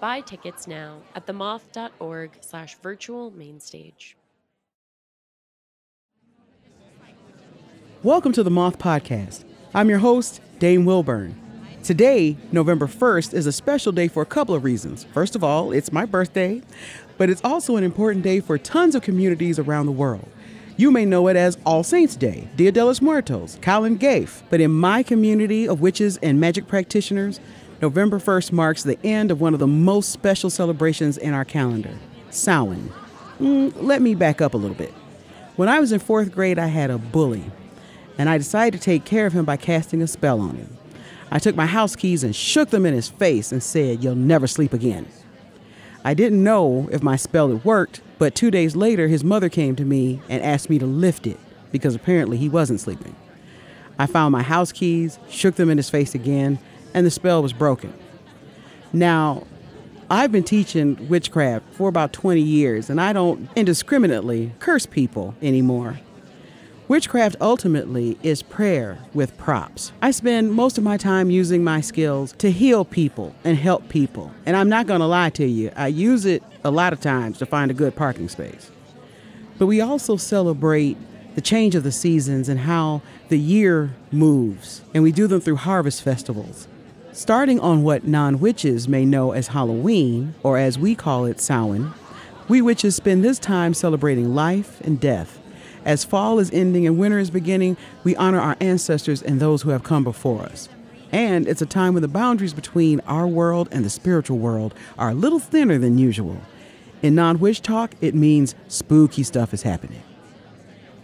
Buy tickets now at themoth.org slash virtual mainstage. Welcome to the Moth Podcast. I'm your host, Dame Wilburn. Today, November 1st, is a special day for a couple of reasons. First of all, it's my birthday, but it's also an important day for tons of communities around the world. You may know it as All Saints Day, Dia de los Muertos, Calan Gaeaf, but in my community of witches and magic practitioners, November 1st marks the end of one of the most special celebrations in our calendar, Samhain. Mm, let me back up a little bit. When I was in fourth grade, I had a bully, and I decided to take care of him by casting a spell on him. I took my house keys and shook them in his face and said, You'll never sleep again. I didn't know if my spell had worked, but two days later, his mother came to me and asked me to lift it because apparently he wasn't sleeping. I found my house keys, shook them in his face again, and the spell was broken. Now, I've been teaching witchcraft for about 20 years, and I don't indiscriminately curse people anymore. Witchcraft ultimately is prayer with props. I spend most of my time using my skills to heal people and help people. And I'm not going to lie to you, I use it a lot of times to find a good parking space. But we also celebrate the change of the seasons and how the year moves, and we do them through harvest festivals. Starting on what non witches may know as Halloween, or as we call it, Samhain, we witches spend this time celebrating life and death. As fall is ending and winter is beginning, we honor our ancestors and those who have come before us. And it's a time when the boundaries between our world and the spiritual world are a little thinner than usual. In non witch talk, it means spooky stuff is happening.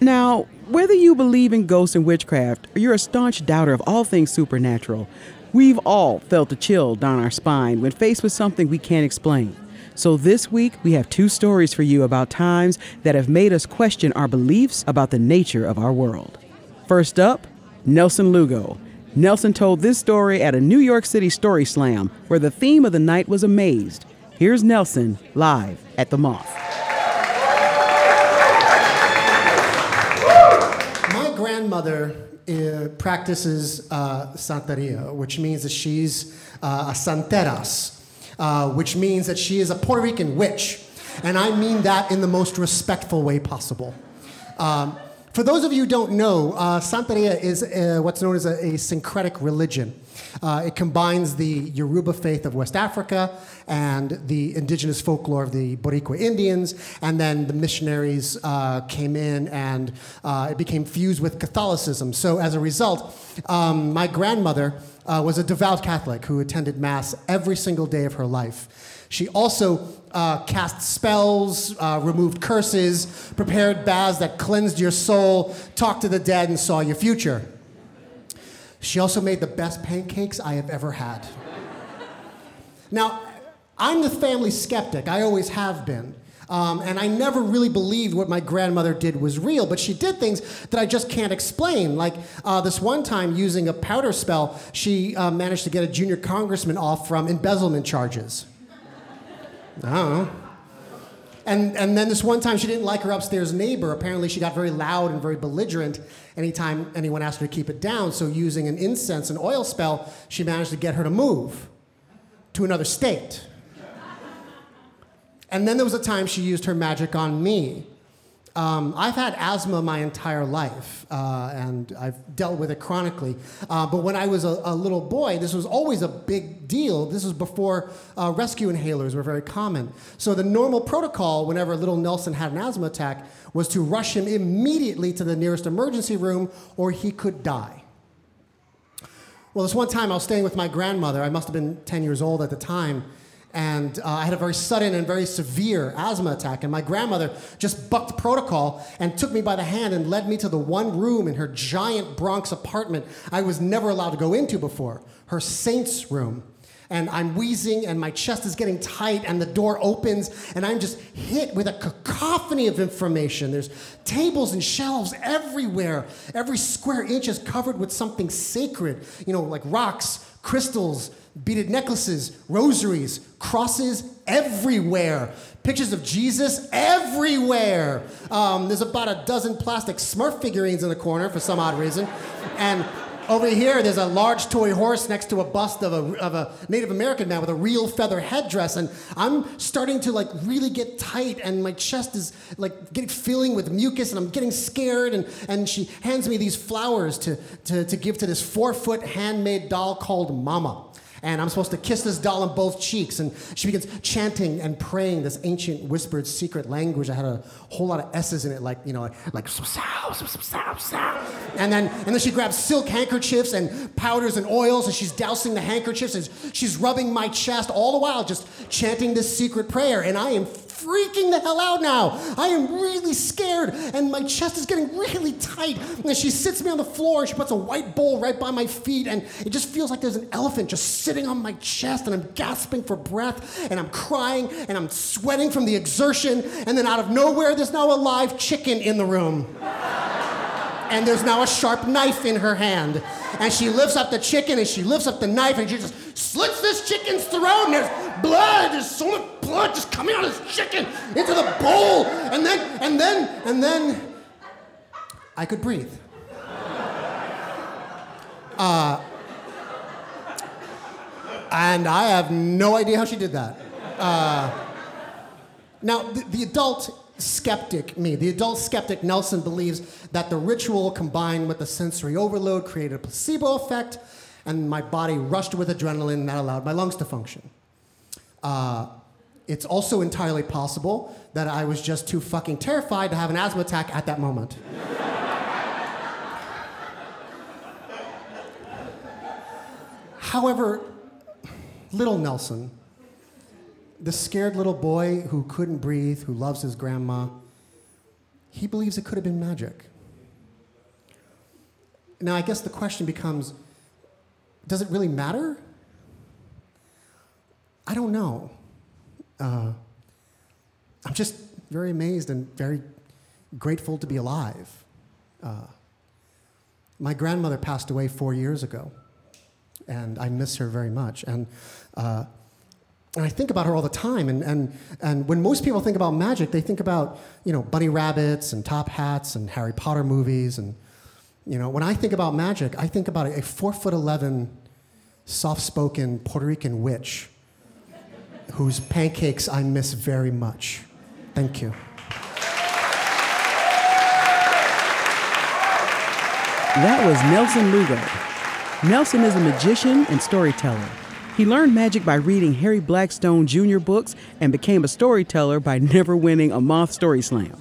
Now, whether you believe in ghosts and witchcraft or you're a staunch doubter of all things supernatural, We've all felt a chill down our spine when faced with something we can't explain. So this week, we have two stories for you about times that have made us question our beliefs about the nature of our world. First up, Nelson Lugo. Nelson told this story at a New York City Story Slam where the theme of the night was amazed. Here's Nelson live at the Moth. My grandmother practices uh, Santeria, which means that she's uh, a Santeras, uh, which means that she is a Puerto Rican witch. And I mean that in the most respectful way possible. Um, for those of you who don't know, Santeria is what's known as a, a syncretic religion. Uh, it combines the Yoruba faith of West Africa and the indigenous folklore of the Boricua Indians, and then the missionaries uh, came in and uh, it became fused with Catholicism. So as a result, um, my grandmother uh, was a devout Catholic who attended Mass every single day of her life. She also uh, cast spells, uh, removed curses, prepared baths that cleansed your soul, talked to the dead, and saw your future. She also made the best pancakes I have ever had. now, I'm the family skeptic, I always have been. Um, and I never really believed what my grandmother did was real, but she did things that I just can't explain. Like uh, this one time, using a powder spell, she uh, managed to get a junior congressman off from embezzlement charges. I don't know. And, and then this one time she didn't like her upstairs neighbor. Apparently she got very loud and very belligerent anytime anyone asked her to keep it down. So using an incense and oil spell, she managed to get her to move to another state. And then there was a time she used her magic on me. Um, I've had asthma my entire life, uh, and I've dealt with it chronically. Uh, but when I was a, a, little boy, this was always a big deal. This was before uh, rescue inhalers were very common. So the normal protocol, whenever little Nelson had an asthma attack, was to rush him immediately to the nearest emergency room, or he could die. Well, this one time I was staying with my grandmother. I must have been 10 years old at the time and uh, I had a very sudden and very severe asthma attack. And my grandmother just bucked protocol and took me by the hand and led me to the one room in her giant Bronx apartment I was never allowed to go into before, her saint's room. And I'm wheezing and my chest is getting tight and the door opens and I'm just hit with a cacophony of information. There's tables and shelves everywhere. Every square inch is covered with something sacred, you know, like rocks, crystals, beaded necklaces, rosaries, crosses everywhere. Pictures of Jesus everywhere. Um, there's about a dozen plastic Smurf figurines in the corner for some odd reason. And over here, there's a large toy horse next to a bust of a, of a Native American man with a real feather headdress. And I'm starting to like really get tight, and my chest is like getting filling with mucus, and I'm getting scared. And, and she hands me these flowers to, to, to give to this four foot handmade doll called Mama and I'm supposed to kiss this doll on both cheeks. And she begins chanting and praying this ancient whispered secret language. I had a whole lot of S's in it, like, you know, like, like and then and then she grabs silk handkerchiefs and powders and oils, and she's dousing the handkerchiefs and she's rubbing my chest all the while, just chanting this secret prayer. And I am freaking the hell out now. I am really scared, and my chest is getting really tight. And she sits me on the floor, and she puts a white bowl right by my feet, and it just feels like there's an elephant just sitting on my chest, and I'm gasping for breath, and I'm crying, and I'm sweating from the exertion, and then out of nowhere, there's now a live chicken in the room. And there's now a sharp knife in her hand. And she lifts up the chicken and she lifts up the knife and she just slits this chicken's throat and there's blood. There's so much blood just coming out of this chicken into the bowl. And then, and then, and then I could breathe. Uh, and I have no idea how she did that. Uh, now, the, the adult skeptic me, the adult skeptic Nelson believes that the ritual combined with the sensory overload created a placebo effect, and my body rushed with adrenaline that allowed my lungs to function. Uh, it's also entirely possible that I was just too fucking terrified to have an asthma attack at that moment. However, little Nelson the scared little boy who couldn't breathe, who loves his grandma, he believes it could have been magic. Now, I guess the question becomes does it really matter? I don't know. Uh, I'm just very amazed and very grateful to be alive. Uh, my grandmother passed away four years ago, and I miss her very much. And uh, and I think about her all the time. And, and, and when most people think about magic, they think about, you know, bunny rabbits and top hats and Harry Potter movies. And, you know, when I think about magic, I think about a four foot 11, soft spoken Puerto Rican witch whose pancakes I miss very much. Thank you. That was Nelson Lugo. Nelson is a magician and storyteller. He learned magic by reading Harry Blackstone Jr. books and became a storyteller by never winning a Moth Story Slam.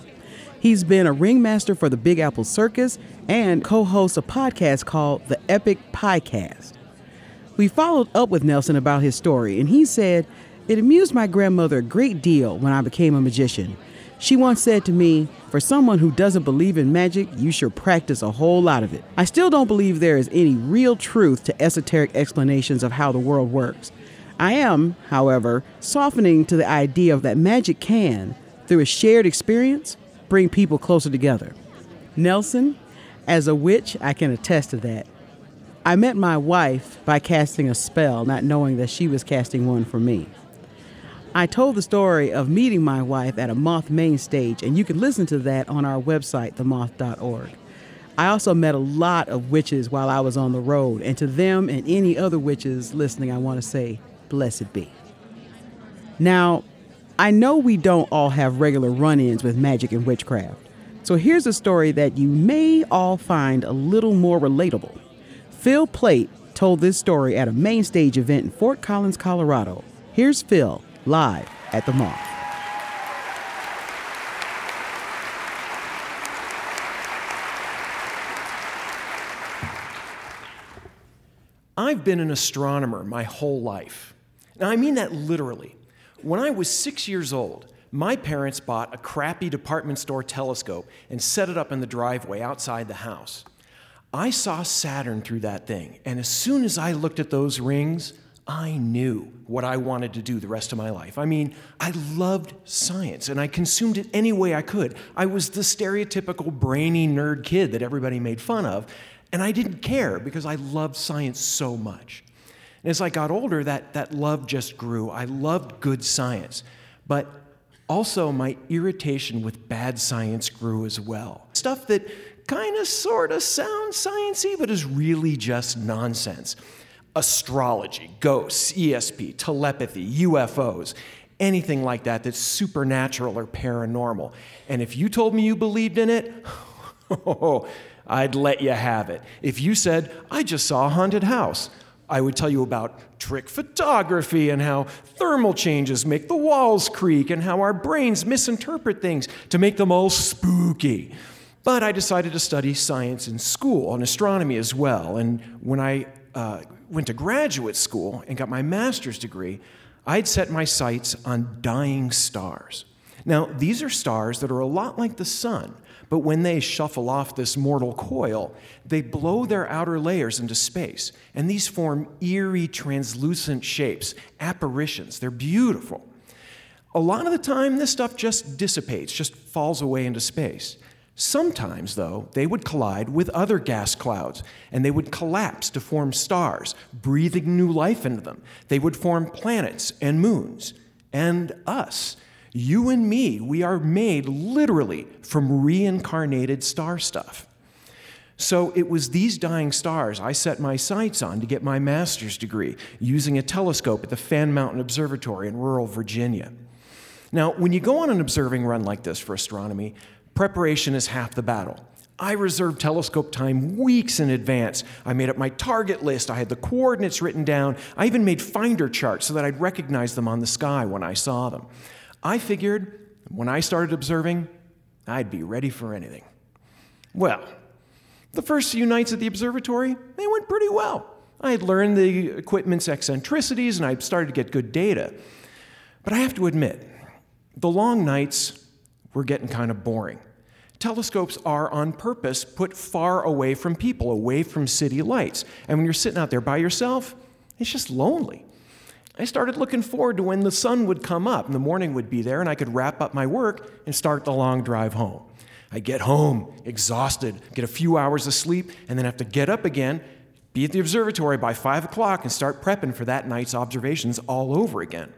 He's been a ringmaster for the Big Apple Circus and co hosts a podcast called The Epic Piecast. We followed up with Nelson about his story, and he said, It amused my grandmother a great deal when I became a magician. She once said to me, For someone who doesn't believe in magic, you should practice a whole lot of it. I still don't believe there is any real truth to esoteric explanations of how the world works. I am, however, softening to the idea that magic can, through a shared experience, bring people closer together. Nelson, as a witch, I can attest to that. I met my wife by casting a spell, not knowing that she was casting one for me. I told the story of meeting my wife at a Moth main stage, and you can listen to that on our website, themoth.org. I also met a lot of witches while I was on the road, and to them and any other witches listening, I want to say, blessed be. Now, I know we don't all have regular run ins with magic and witchcraft, so here's a story that you may all find a little more relatable. Phil Plait told this story at a main stage event in Fort Collins, Colorado. Here's Phil live at the Moth. I've been an astronomer my whole life. Now, I mean that literally. When I was six years old, my parents bought a crappy department store telescope and set it up in the driveway outside the house. I saw Saturn through that thing, and as soon as I looked at those rings, I knew what I wanted to do the rest of my life. I mean, I loved science and I consumed it any way I could. I was the stereotypical brainy nerd kid that everybody made fun of, and I didn't care because I loved science so much. And as I got older, that, that love just grew. I loved good science, but also my irritation with bad science grew as well. Stuff that kind of sort of sounds sciencey, but is really just nonsense astrology, ghosts, ESP, telepathy, UFOs, anything like that that's supernatural or paranormal. And if you told me you believed in it, I'd let you have it. If you said, I just saw a haunted house, I would tell you about trick photography and how thermal changes make the walls creak and how our brains misinterpret things to make them all spooky. But I decided to study science in school and astronomy as well. And when I uh, went to graduate school and got my master's degree, I'd set my sights on dying stars. Now, these are stars that are a lot like the sun, but when they shuffle off this mortal coil, they blow their outer layers into space, and these form eerie, translucent shapes, apparitions. They're beautiful. A lot of the time, this stuff just dissipates, just falls away into space. Sometimes, though, they would collide with other gas clouds and they would collapse to form stars, breathing new life into them. They would form planets and moons. And us, you and me, we are made literally from reincarnated star stuff. So it was these dying stars I set my sights on to get my master's degree using a telescope at the Fan Mountain Observatory in rural Virginia. Now, when you go on an observing run like this for astronomy, Preparation is half the battle. I reserved telescope time weeks in advance. I made up my target list. I had the coordinates written down. I even made finder charts so that I'd recognize them on the sky when I saw them. I figured when I started observing, I'd be ready for anything. Well, the first few nights at the observatory, they went pretty well. I had learned the equipment's eccentricities and I started to get good data. But I have to admit, the long nights were getting kind of boring. Telescopes are on purpose put far away from people, away from city lights. And when you're sitting out there by yourself, it's just lonely. I started looking forward to when the sun would come up and the morning would be there and I could wrap up my work and start the long drive home. I get home exhausted, get a few hours of sleep, and then have to get up again, be at the observatory by five o'clock, and start prepping for that night's observations all over again.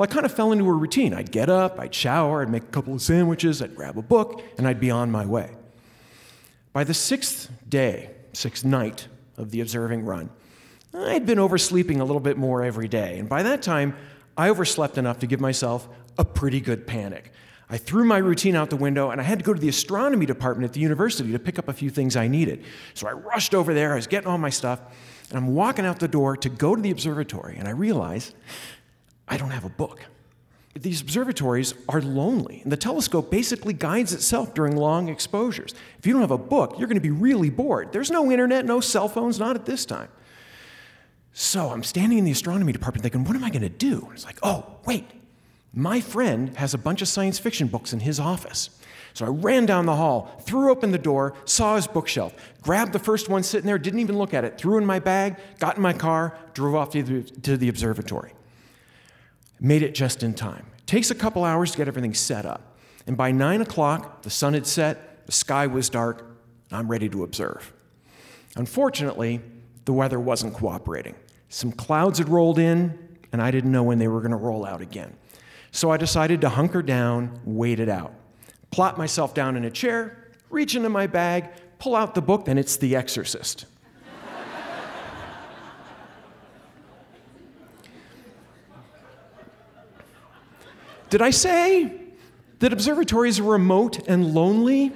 Well, I kind of fell into a routine. I'd get up, I'd shower, I'd make a couple of sandwiches, I'd grab a book, and I'd be on my way. By the sixth day, sixth night of the observing run, I'd been oversleeping a little bit more every day. And by that time, I overslept enough to give myself a pretty good panic. I threw my routine out the window and I had to go to the astronomy department at the university to pick up a few things I needed. So I rushed over there, I was getting all my stuff, and I'm walking out the door to go to the observatory, and I realize I don't have a book. These observatories are lonely, and the telescope basically guides itself during long exposures. If you don't have a book, you're going to be really bored. There's no internet, no cell phones, not at this time. So I'm standing in the astronomy department thinking, what am I going to do? And it's like, oh, wait, my friend has a bunch of science fiction books in his office. So I ran down the hall, threw open the door, saw his bookshelf, grabbed the first one sitting there, didn't even look at it, threw in my bag, got in my car, drove off to the, to the observatory made it just in time. It takes a couple hours to get everything set up. And by nine o'clock, the sun had set, the sky was dark, I'm ready to observe. Unfortunately, the weather wasn't cooperating. Some clouds had rolled in, and I didn't know when they were going to roll out again. So I decided to hunker down, wait it out. Plop myself down in a chair, reach into my bag, pull out the book, and it's The Exorcist. Did I say that observatories are remote and lonely?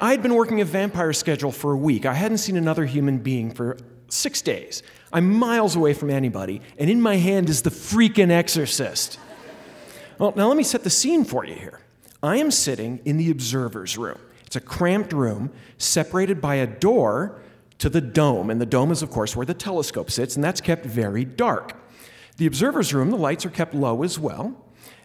I had been working a vampire schedule for a week. I hadn't seen another human being for six days. I'm miles away from anybody, and in my hand is the freaking exorcist. Well, now let me set the scene for you here. I am sitting in the observer's room. It's a cramped room separated by a door to the dome, and the dome is, of course, where the telescope sits, and that's kept very dark. The observer's room, the lights are kept low as well.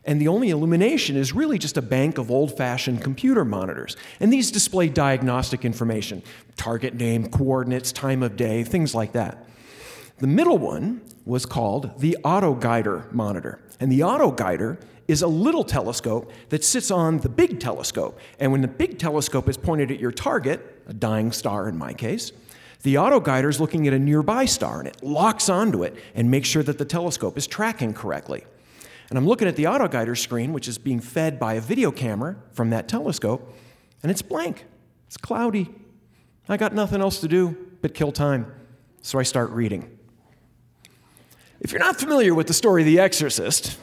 And the only illumination is really just a bank of old fashioned computer monitors. And these display diagnostic information target name, coordinates, time of day, things like that. The middle one was called the autoguider monitor. And the autoguider is a little telescope that sits on the big telescope. And when the big telescope is pointed at your target, a dying star in my case, the autoguider is looking at a nearby star and it locks onto it and makes sure that the telescope is tracking correctly. And I'm looking at the autoguider screen, which is being fed by a video camera from that telescope, and it's blank. It's cloudy. I got nothing else to do but kill time. So I start reading. If you're not familiar with the story of The Exorcist,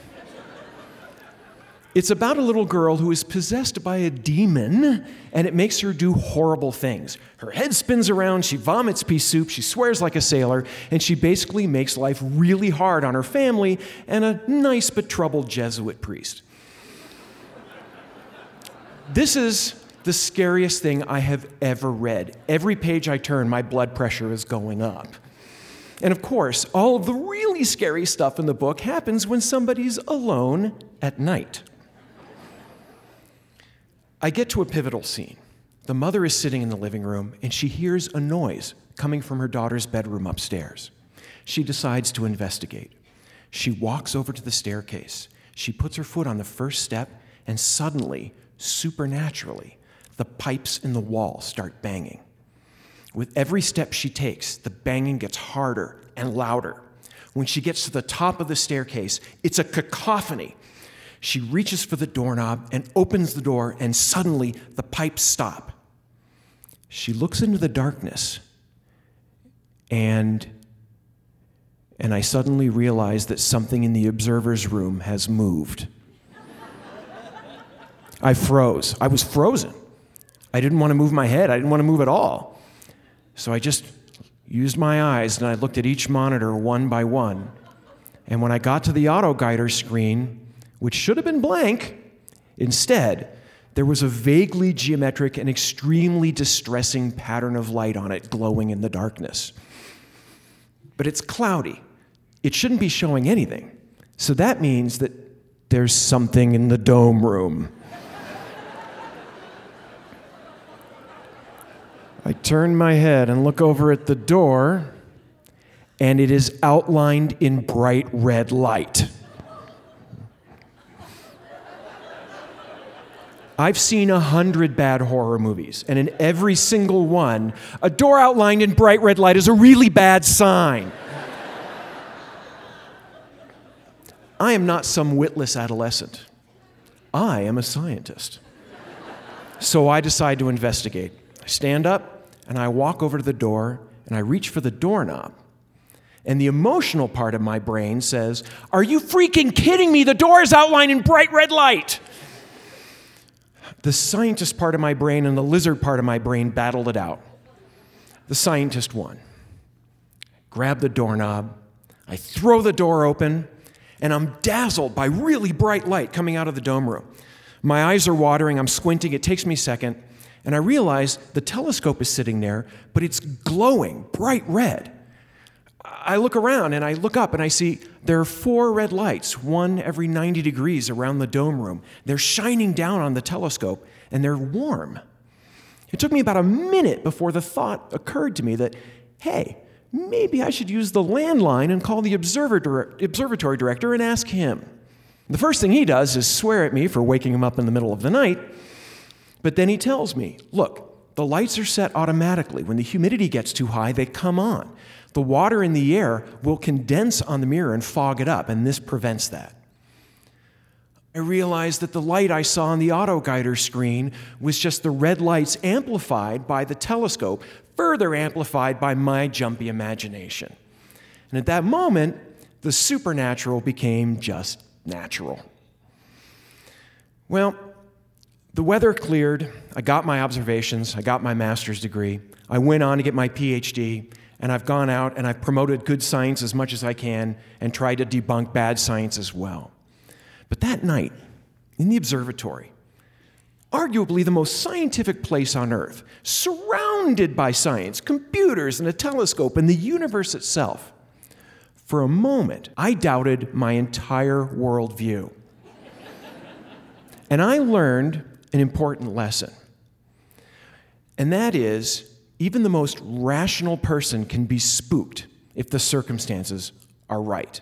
it's about a little girl who is possessed by a demon and it makes her do horrible things. Her head spins around, she vomits pea soup, she swears like a sailor, and she basically makes life really hard on her family and a nice but troubled Jesuit priest. This is the scariest thing I have ever read. Every page I turn, my blood pressure is going up. And of course, all of the really scary stuff in the book happens when somebody's alone at night. I get to a pivotal scene. The mother is sitting in the living room and she hears a noise coming from her daughter's bedroom upstairs. She decides to investigate. She walks over to the staircase. She puts her foot on the first step, and suddenly, supernaturally, the pipes in the wall start banging. With every step she takes, the banging gets harder and louder. When she gets to the top of the staircase, it's a cacophony she reaches for the doorknob and opens the door, and suddenly the pipes stop. She looks into the darkness, and, and I suddenly realize that something in the observer's room has moved. I froze. I was frozen. I didn't want to move my head, I didn't want to move at all. So I just used my eyes and I looked at each monitor one by one. And when I got to the auto guider screen, which should have been blank, instead, there was a vaguely geometric and extremely distressing pattern of light on it glowing in the darkness. But it's cloudy. It shouldn't be showing anything. So that means that there's something in the dome room. I turn my head and look over at the door, and it is outlined in bright red light. I've seen a hundred bad horror movies, and in every single one, a door outlined in bright red light is a really bad sign. I am not some witless adolescent. I am a scientist. So I decide to investigate. I stand up and I walk over to the door and I reach for the doorknob. And the emotional part of my brain says, Are you freaking kidding me? The door is outlined in bright red light the scientist part of my brain and the lizard part of my brain battled it out. The scientist won. Grab the doorknob, I throw the door open, and I'm dazzled by really bright light coming out of the dome room. My eyes are watering, I'm squinting, it takes me a second, and I realize the telescope is sitting there, but it's glowing bright red. I look around and I look up and I see there are four red lights, one every 90 degrees around the dome room. They're shining down on the telescope and they're warm. It took me about a minute before the thought occurred to me that, hey, maybe I should use the landline and call the observatory director and ask him. The first thing he does is swear at me for waking him up in the middle of the night, but then he tells me, look, the lights are set automatically. When the humidity gets too high, they come on the water in the air will condense on the mirror and fog it up, and this prevents that. I realized that the light I saw on the autoguider screen was just the red lights amplified by the telescope, further amplified by my jumpy imagination. And at that moment, the supernatural became just natural. Well, the weather cleared. I got my observations. I got my master's degree. I went on to get my PhD and I've gone out and I've promoted good science as much as I can and tried to debunk bad science as well. But that night, in the observatory, arguably the most scientific place on Earth, surrounded by science, computers, and a telescope, and the universe itself, for a moment, I doubted my entire worldview. and I learned an important lesson. And that is even the most rational person can be spooked if the circumstances are right.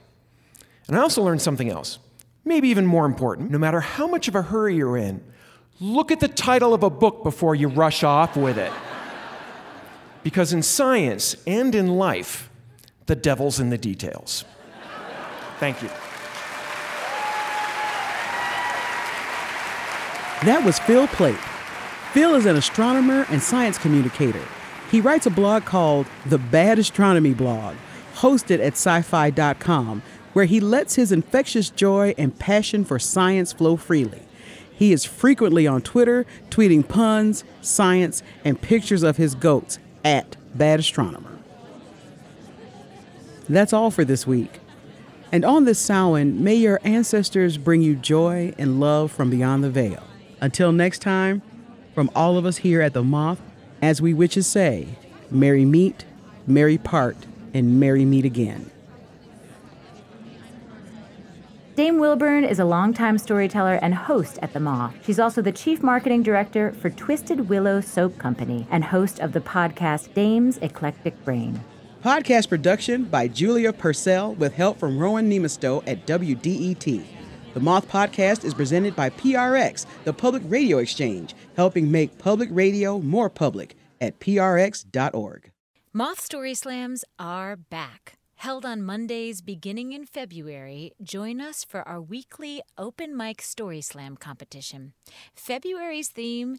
And I also learned something else, maybe even more important. No matter how much of a hurry you're in, look at the title of a book before you rush off with it. because in science and in life, the devil's in the details. Thank you. That was Phil Plait. Phil is an astronomer and science communicator. He writes a blog called The Bad Astronomy Blog, hosted at syfy.com, where he lets his infectious joy and passion for science flow freely. He is frequently on Twitter, tweeting puns, science, and pictures of his goats at Bad Astronomer. That's all for this week. And on this Samhain, may your ancestors bring you joy and love from beyond the veil. Until next time, from all of us here at the Moth, as we witches say, merry meet, merry part, and merry meet again. Dame Wilburn is a longtime storyteller and host at The Moth. She's also the chief marketing director for Twisted Willow Soap Company and host of the podcast Dame's Eclectic Brain. Podcast production by Julia Purcell with help from Rowan Niemisto at WDET. The Moth Podcast is presented by PRX, the Public Radio Exchange, helping make public radio more public at prx.org. Moth Story Slams are back. Held on Mondays beginning in February, join us for our weekly open mic story slam competition. February's theme